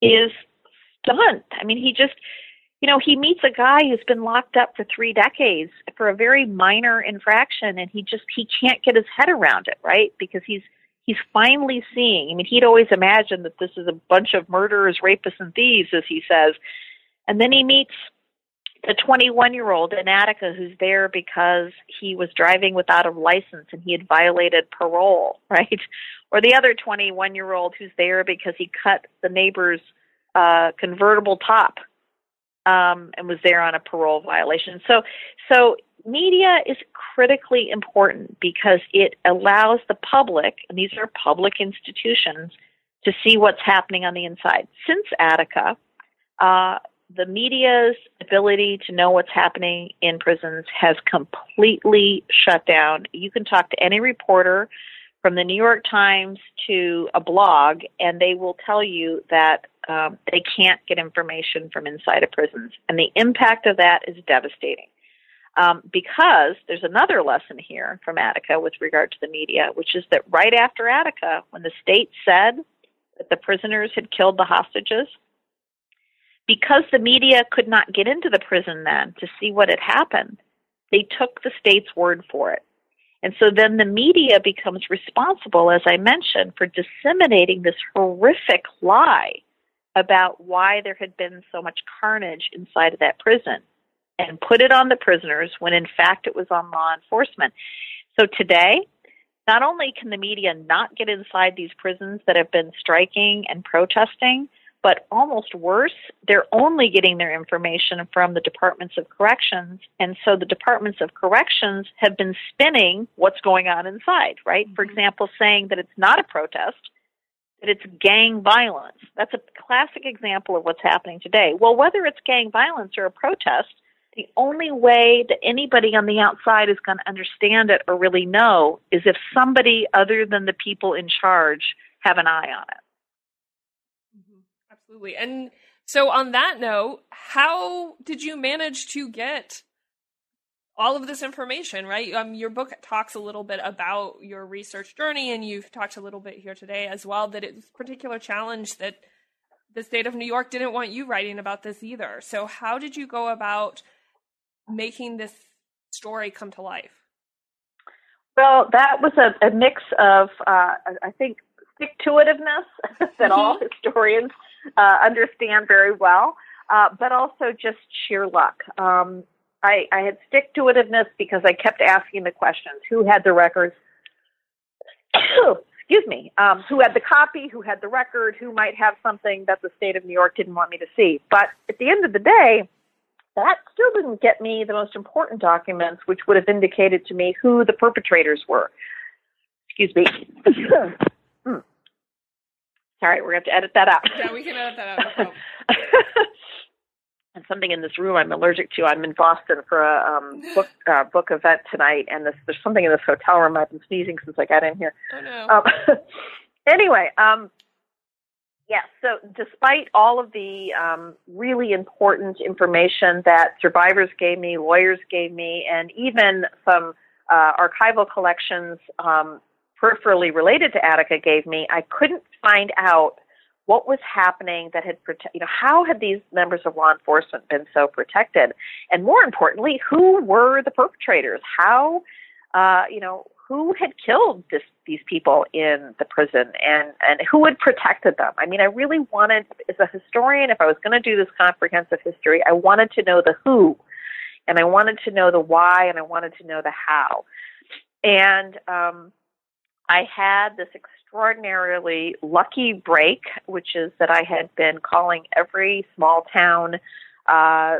is stunned. I mean, he just you know, he meets a guy who's been locked up for three decades for a very minor infraction, and he just he can't get his head around it, right? Because he's he's finally seeing. I mean, he'd always imagined that this is a bunch of murderers, rapists, and thieves, as he says, and then he meets the 21 year old in Attica who's there because he was driving without a license and he had violated parole, <laughs> right? Or the other 21 year old who's there because he cut the neighbor's uh, convertible top um, and was there on a parole violation. So, so media is critically important because it allows the public, and these are public institutions, to see what's happening on the inside. Since Attica, uh, the media's ability to know what's happening in prisons has completely shut down. You can talk to any reporter from the New York Times to a blog, and they will tell you that um, they can't get information from inside of prisons. And the impact of that is devastating. Um, because there's another lesson here from Attica with regard to the media, which is that right after Attica, when the state said that the prisoners had killed the hostages, because the media could not get into the prison then to see what had happened, they took the state's word for it. And so then the media becomes responsible, as I mentioned, for disseminating this horrific lie about why there had been so much carnage inside of that prison and put it on the prisoners when in fact it was on law enforcement. So today, not only can the media not get inside these prisons that have been striking and protesting, but almost worse, they're only getting their information from the departments of corrections. And so the departments of corrections have been spinning what's going on inside, right? Mm-hmm. For example, saying that it's not a protest, that it's gang violence. That's a classic example of what's happening today. Well, whether it's gang violence or a protest, the only way that anybody on the outside is going to understand it or really know is if somebody other than the people in charge have an eye on it. Absolutely. And so, on that note, how did you manage to get all of this information, right? Um, your book talks a little bit about your research journey, and you've talked a little bit here today as well that it's a particular challenge that the state of New York didn't want you writing about this either. So, how did you go about making this story come to life? Well, that was a, a mix of, uh, I think, stick to itiveness <laughs> that all mm-hmm. historians uh, understand very well, uh, but also just sheer luck. Um, I, I had stick to itiveness because I kept asking the questions: who had the records? <coughs> Excuse me. Um, who had the copy? Who had the record? Who might have something that the state of New York didn't want me to see? But at the end of the day, that still didn't get me the most important documents, which would have indicated to me who the perpetrators were. Excuse me. <coughs> <coughs> hmm. Sorry, we're going to have to edit that out. Yeah, we can edit that out. No <laughs> and something in this room I'm allergic to. I'm in Boston for a um, <laughs> book uh, book event tonight, and this, there's something in this hotel room. I've been sneezing since I got in here. Oh no. Um, <laughs> anyway, um, yeah. So despite all of the um, really important information that survivors gave me, lawyers gave me, and even some uh, archival collections um, peripherally related to Attica gave me, I couldn't find out what was happening that had prote- you know how had these members of law enforcement been so protected? And more importantly who were the perpetrators? How uh, you know who had killed this, these people in the prison and and who had protected them? I mean i really wanted as a historian if i was going to do this comprehensive history i wanted to know the who and i wanted to know the why and i wanted to know the how. And um, I had this extraordinarily lucky break, which is that I had been calling every small town, uh,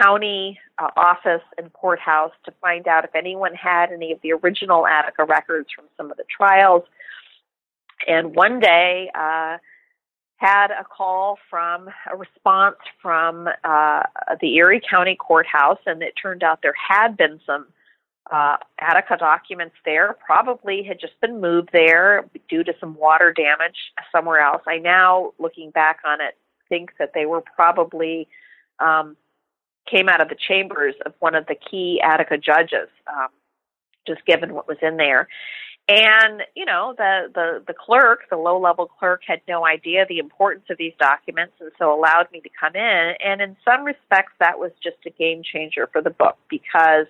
county uh, office and courthouse to find out if anyone had any of the original Attica records from some of the trials. And one day, uh, had a call from a response from uh, the Erie County Courthouse, and it turned out there had been some uh, Attica documents there probably had just been moved there due to some water damage somewhere else. I now, looking back on it, think that they were probably um, came out of the chambers of one of the key Attica judges, um, just given what was in there. And you know, the the the clerk, the low level clerk, had no idea the importance of these documents, and so allowed me to come in. And in some respects, that was just a game changer for the book because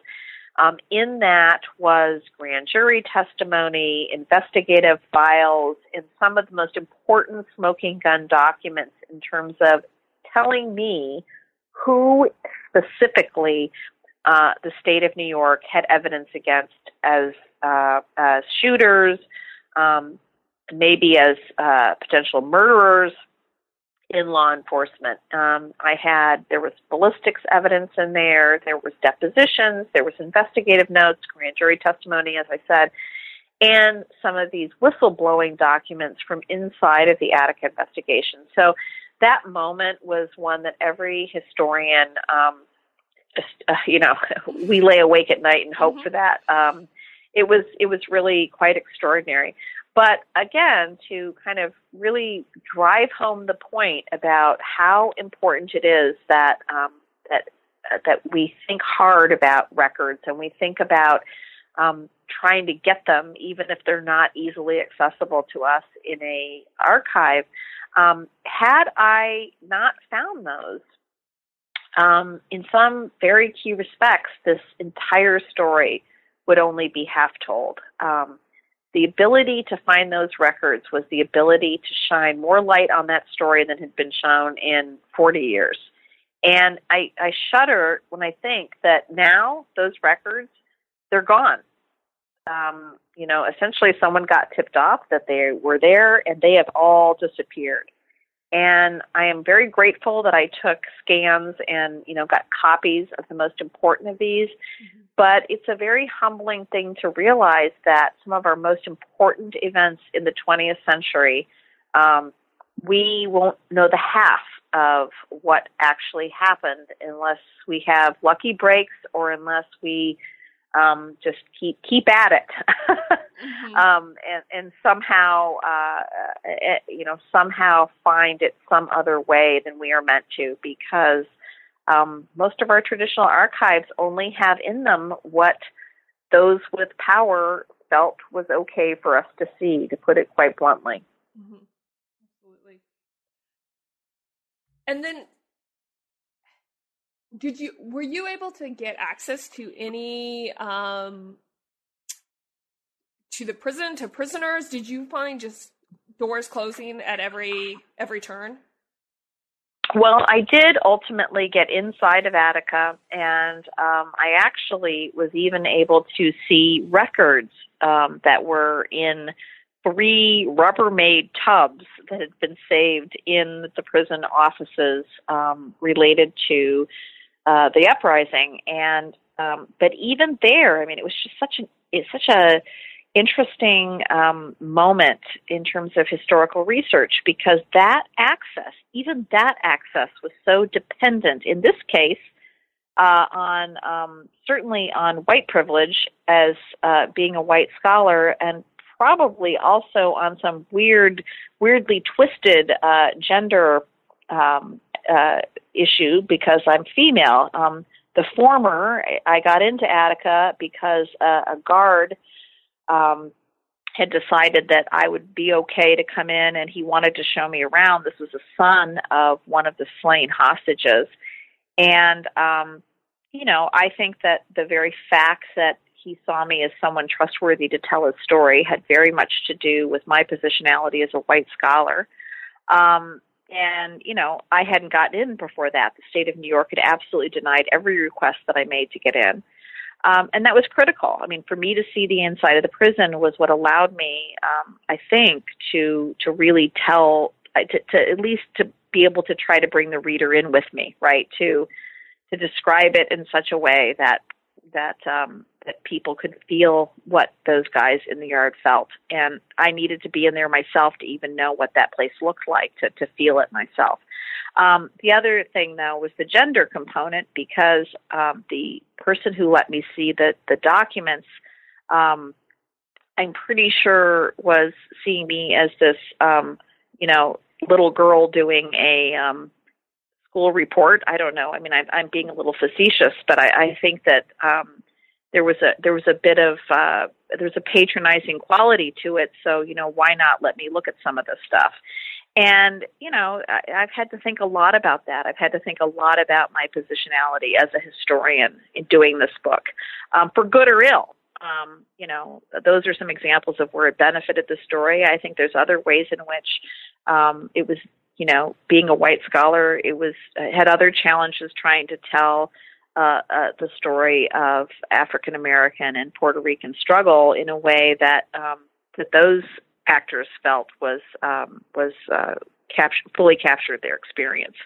um, in that was grand jury testimony, investigative files, and some of the most important smoking gun documents in terms of telling me who specifically uh, the state of New York had evidence against as uh, as shooters, um, maybe as uh, potential murderers, in law enforcement. Um, I had there was ballistics evidence in there, there was depositions, there was investigative notes, grand jury testimony, as I said, and some of these whistleblowing documents from inside of the Attica investigation. So that moment was one that every historian, um, just uh, you know, <laughs> we lay awake at night and hope mm-hmm. for that. Um, it was it was really quite extraordinary. But again, to kind of really drive home the point about how important it is that um, that uh, that we think hard about records and we think about um, trying to get them, even if they're not easily accessible to us in a archive. Um, had I not found those, um, in some very key respects, this entire story would only be half told. Um, the ability to find those records was the ability to shine more light on that story than had been shown in 40 years. And I, I shudder when I think that now those records, they're gone. Um, you know, essentially someone got tipped off that they were there and they have all disappeared. And I am very grateful that I took scans and, you know, got copies of the most important of these. Mm-hmm. But it's a very humbling thing to realize that some of our most important events in the 20th century, um, we won't know the half of what actually happened unless we have lucky breaks or unless we um, just keep keep at it, mm-hmm. <laughs> um, and, and somehow uh, uh, you know somehow find it some other way than we are meant to because um, most of our traditional archives only have in them what those with power felt was okay for us to see, to put it quite bluntly. Mm-hmm. Absolutely. And then, did you were you able to get access to any um, to the prison to prisoners? Did you find just doors closing at every every turn? Well, I did ultimately get inside of Attica, and um, I actually was even able to see records um, that were in three Rubbermaid tubs that had been saved in the prison offices um, related to uh, the uprising. And um, but even there, I mean, it was just such an it's such a interesting um, moment in terms of historical research because that access, even that access, was so dependent in this case uh, on um, certainly on white privilege as uh, being a white scholar and probably also on some weird, weirdly twisted uh, gender um, uh, issue because I'm female. Um, the former, I got into Attica because uh, a guard um, had decided that I would be okay to come in, and he wanted to show me around. This was a son of one of the slain hostages, and um, you know, I think that the very fact that he saw me as someone trustworthy to tell his story had very much to do with my positionality as a white scholar. Um, and, you know, I hadn't gotten in before that. The state of New York had absolutely denied every request that I made to get in. Um, and that was critical. I mean, for me to see the inside of the prison was what allowed me, um, I think, to to really tell, to, to at least to be able to try to bring the reader in with me, right? To to describe it in such a way that that um, that people could feel what those guys in the yard felt, and I needed to be in there myself to even know what that place looked like to to feel it myself. Um, the other thing, though, was the gender component because um, the person who let me see the the documents, um, I'm pretty sure was seeing me as this, um, you know, little girl doing a um, school report. I don't know. I mean, I'm, I'm being a little facetious, but I, I think that um, there was a there was a bit of uh, there was a patronizing quality to it. So you know, why not let me look at some of this stuff? And you know, I, I've had to think a lot about that. I've had to think a lot about my positionality as a historian in doing this book, um, for good or ill. Um, you know, those are some examples of where it benefited the story. I think there's other ways in which um, it was you know, being a white scholar, it was had other challenges trying to tell uh, uh, the story of African American and Puerto Rican struggle in a way that um, that those actors felt was um, was uh, captured fully captured their experience.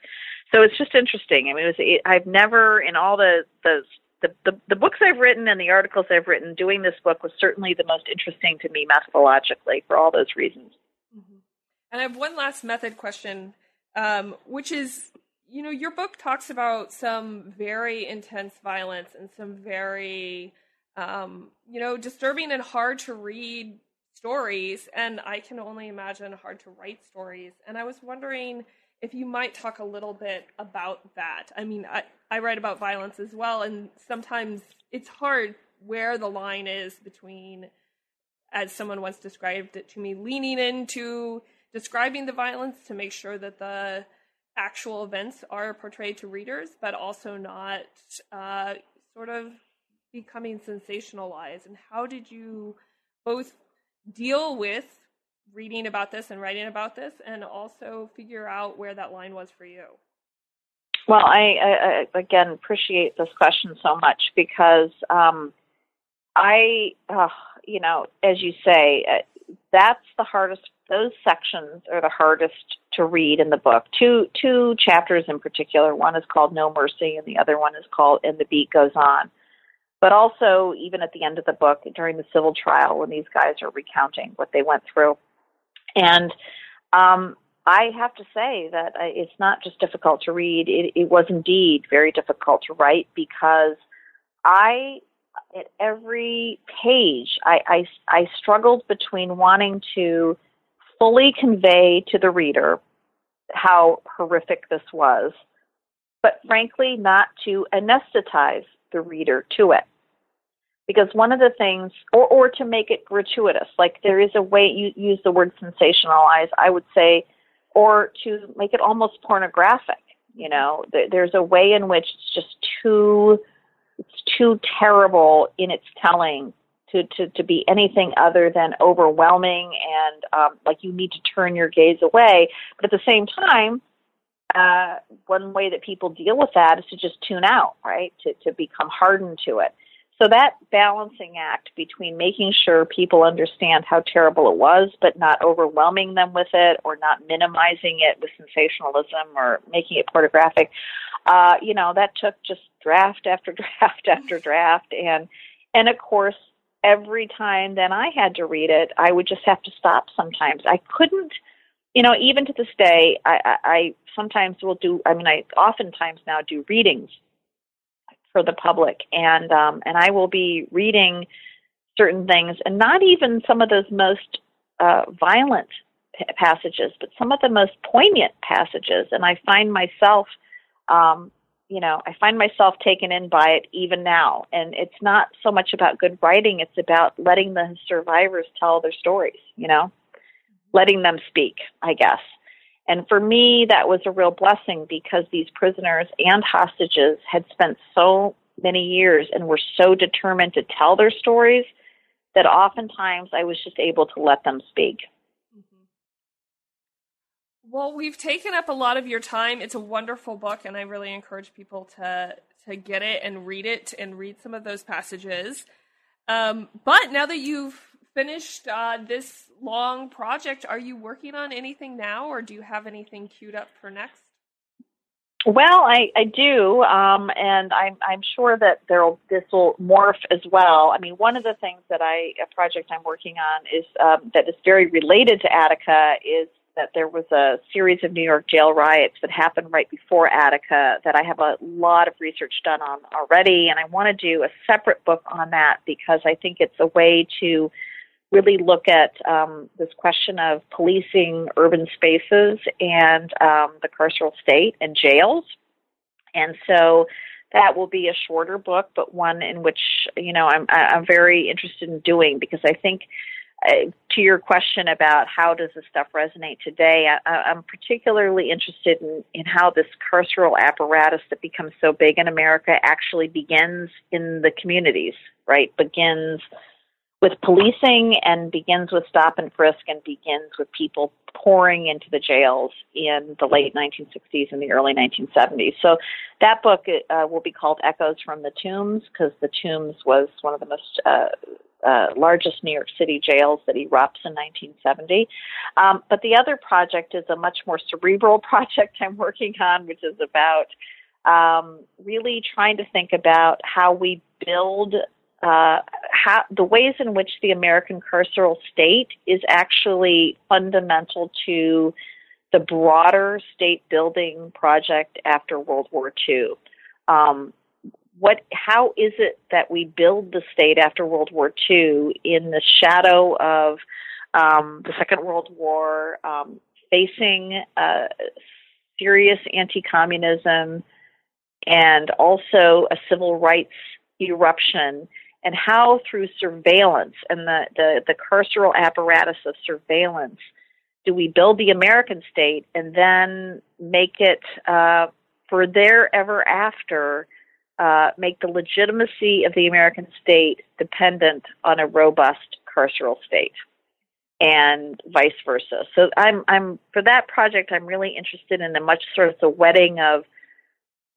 So it's just interesting. I mean, it was, it, I've never in all the, the the, the the books I've written and the articles I've written, doing this book was certainly the most interesting to me methodologically for all those reasons. And I have one last method question, um, which is you know, your book talks about some very intense violence and some very, um, you know, disturbing and hard to read stories. And I can only imagine hard to write stories. And I was wondering if you might talk a little bit about that. I mean, I, I write about violence as well, and sometimes it's hard where the line is between, as someone once described it to me, leaning into describing the violence to make sure that the actual events are portrayed to readers, but also not uh, sort of becoming sensationalized. And how did you both deal with reading about this and writing about this, and also figure out where that line was for you? Well, I, I again appreciate this question so much because um, I, uh, you know, as you say, uh, that's the hardest those sections are the hardest to read in the book. Two two chapters in particular. One is called No Mercy, and the other one is called And the Beat Goes On. But also, even at the end of the book, during the civil trial, when these guys are recounting what they went through, and um, I have to say that it's not just difficult to read; it, it was indeed very difficult to write because I at every page, I, I, I struggled between wanting to fully convey to the reader how horrific this was, but frankly, not to anesthetize the reader to it. Because one of the things, or, or to make it gratuitous, like there is a way, you use the word sensationalize, I would say, or to make it almost pornographic. You know, there's a way in which it's just too, it's too terrible in its telling to, to, to be anything other than overwhelming and um, like you need to turn your gaze away. But at the same time, uh, one way that people deal with that is to just tune out, right? To, to become hardened to it. So that balancing act between making sure people understand how terrible it was, but not overwhelming them with it or not minimizing it with sensationalism or making it pornographic, uh, you know, that took just draft after <laughs> draft after draft. And, and of course, every time then I had to read it, I would just have to stop sometimes. I couldn't, you know, even to this day, I, I, I sometimes will do, I mean, I oftentimes now do readings for the public and, um, and I will be reading certain things and not even some of those most uh, violent p- passages, but some of the most poignant passages. And I find myself, um, you know, I find myself taken in by it even now. And it's not so much about good writing, it's about letting the survivors tell their stories, you know, letting them speak, I guess. And for me, that was a real blessing because these prisoners and hostages had spent so many years and were so determined to tell their stories that oftentimes I was just able to let them speak. Well, we've taken up a lot of your time. It's a wonderful book, and I really encourage people to to get it and read it and read some of those passages. Um, but now that you've finished uh, this long project, are you working on anything now, or do you have anything queued up for next? Well, I, I do, um, and I'm I'm sure that there'll this will morph as well. I mean, one of the things that I a project I'm working on is um, that is very related to Attica is that there was a series of New York jail riots that happened right before Attica that I have a lot of research done on already, and I want to do a separate book on that because I think it's a way to really look at um, this question of policing urban spaces and um, the carceral state and jails. And so that will be a shorter book, but one in which you know I'm I'm very interested in doing because I think uh, to your question about how does this stuff resonate today, I, I'm particularly interested in, in how this carceral apparatus that becomes so big in America actually begins in the communities, right? Begins with policing and begins with stop and frisk and begins with people pouring into the jails in the late 1960s and the early 1970s. So that book uh, will be called Echoes from the Tombs because the Tombs was one of the most uh, uh, largest New York City jails that erupts in 1970. Um, but the other project is a much more cerebral <laughs> project I'm working on, which is about um, really trying to think about how we build uh, how, the ways in which the American carceral state is actually fundamental to the broader state building project after World War II. Um, what, how is it that we build the state after World War II in the shadow of um, the Second World War, um, facing uh, serious anti-communism, and also a civil rights eruption? and how through surveillance and the, the, the carceral apparatus of surveillance do we build the American state and then make it uh, for there ever after uh, make the legitimacy of the American state dependent on a robust carceral state and vice versa. So I'm I'm for that project I'm really interested in a much sort of the wedding of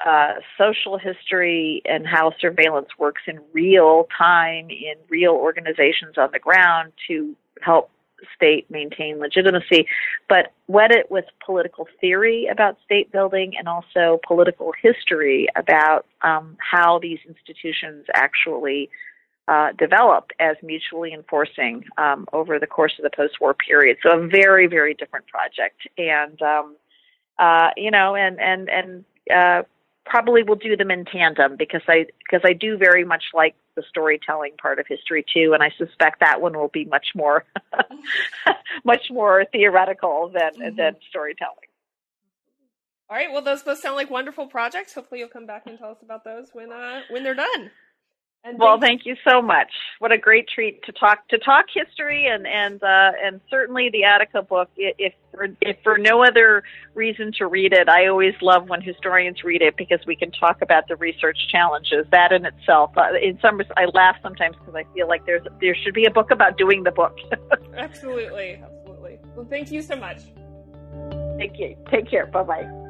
uh, social history and how surveillance works in real time in real organizations on the ground to help state maintain legitimacy, but wed it with political theory about state building and also political history about um, how these institutions actually uh, developed as mutually enforcing um, over the course of the post-war period. So a very, very different project, and um, uh, you know, and and and uh, probably will do them in tandem because I because I do very much like the storytelling part of history too, and I suspect that one will be much more <laughs> much more theoretical than mm-hmm. than storytelling. All right. Well, those both sound like wonderful projects. Hopefully, you'll come back and tell us about those when uh, when they're done. And well, thank you so much. What a great treat to talk to talk history and and uh, and certainly the Attica book. If for, if for no other reason to read it, I always love when historians read it because we can talk about the research challenges. That in itself, uh, in some I laugh sometimes because I feel like there's there should be a book about doing the book. <laughs> absolutely, absolutely. Well, thank you so much. Thank you. Take care. Bye bye.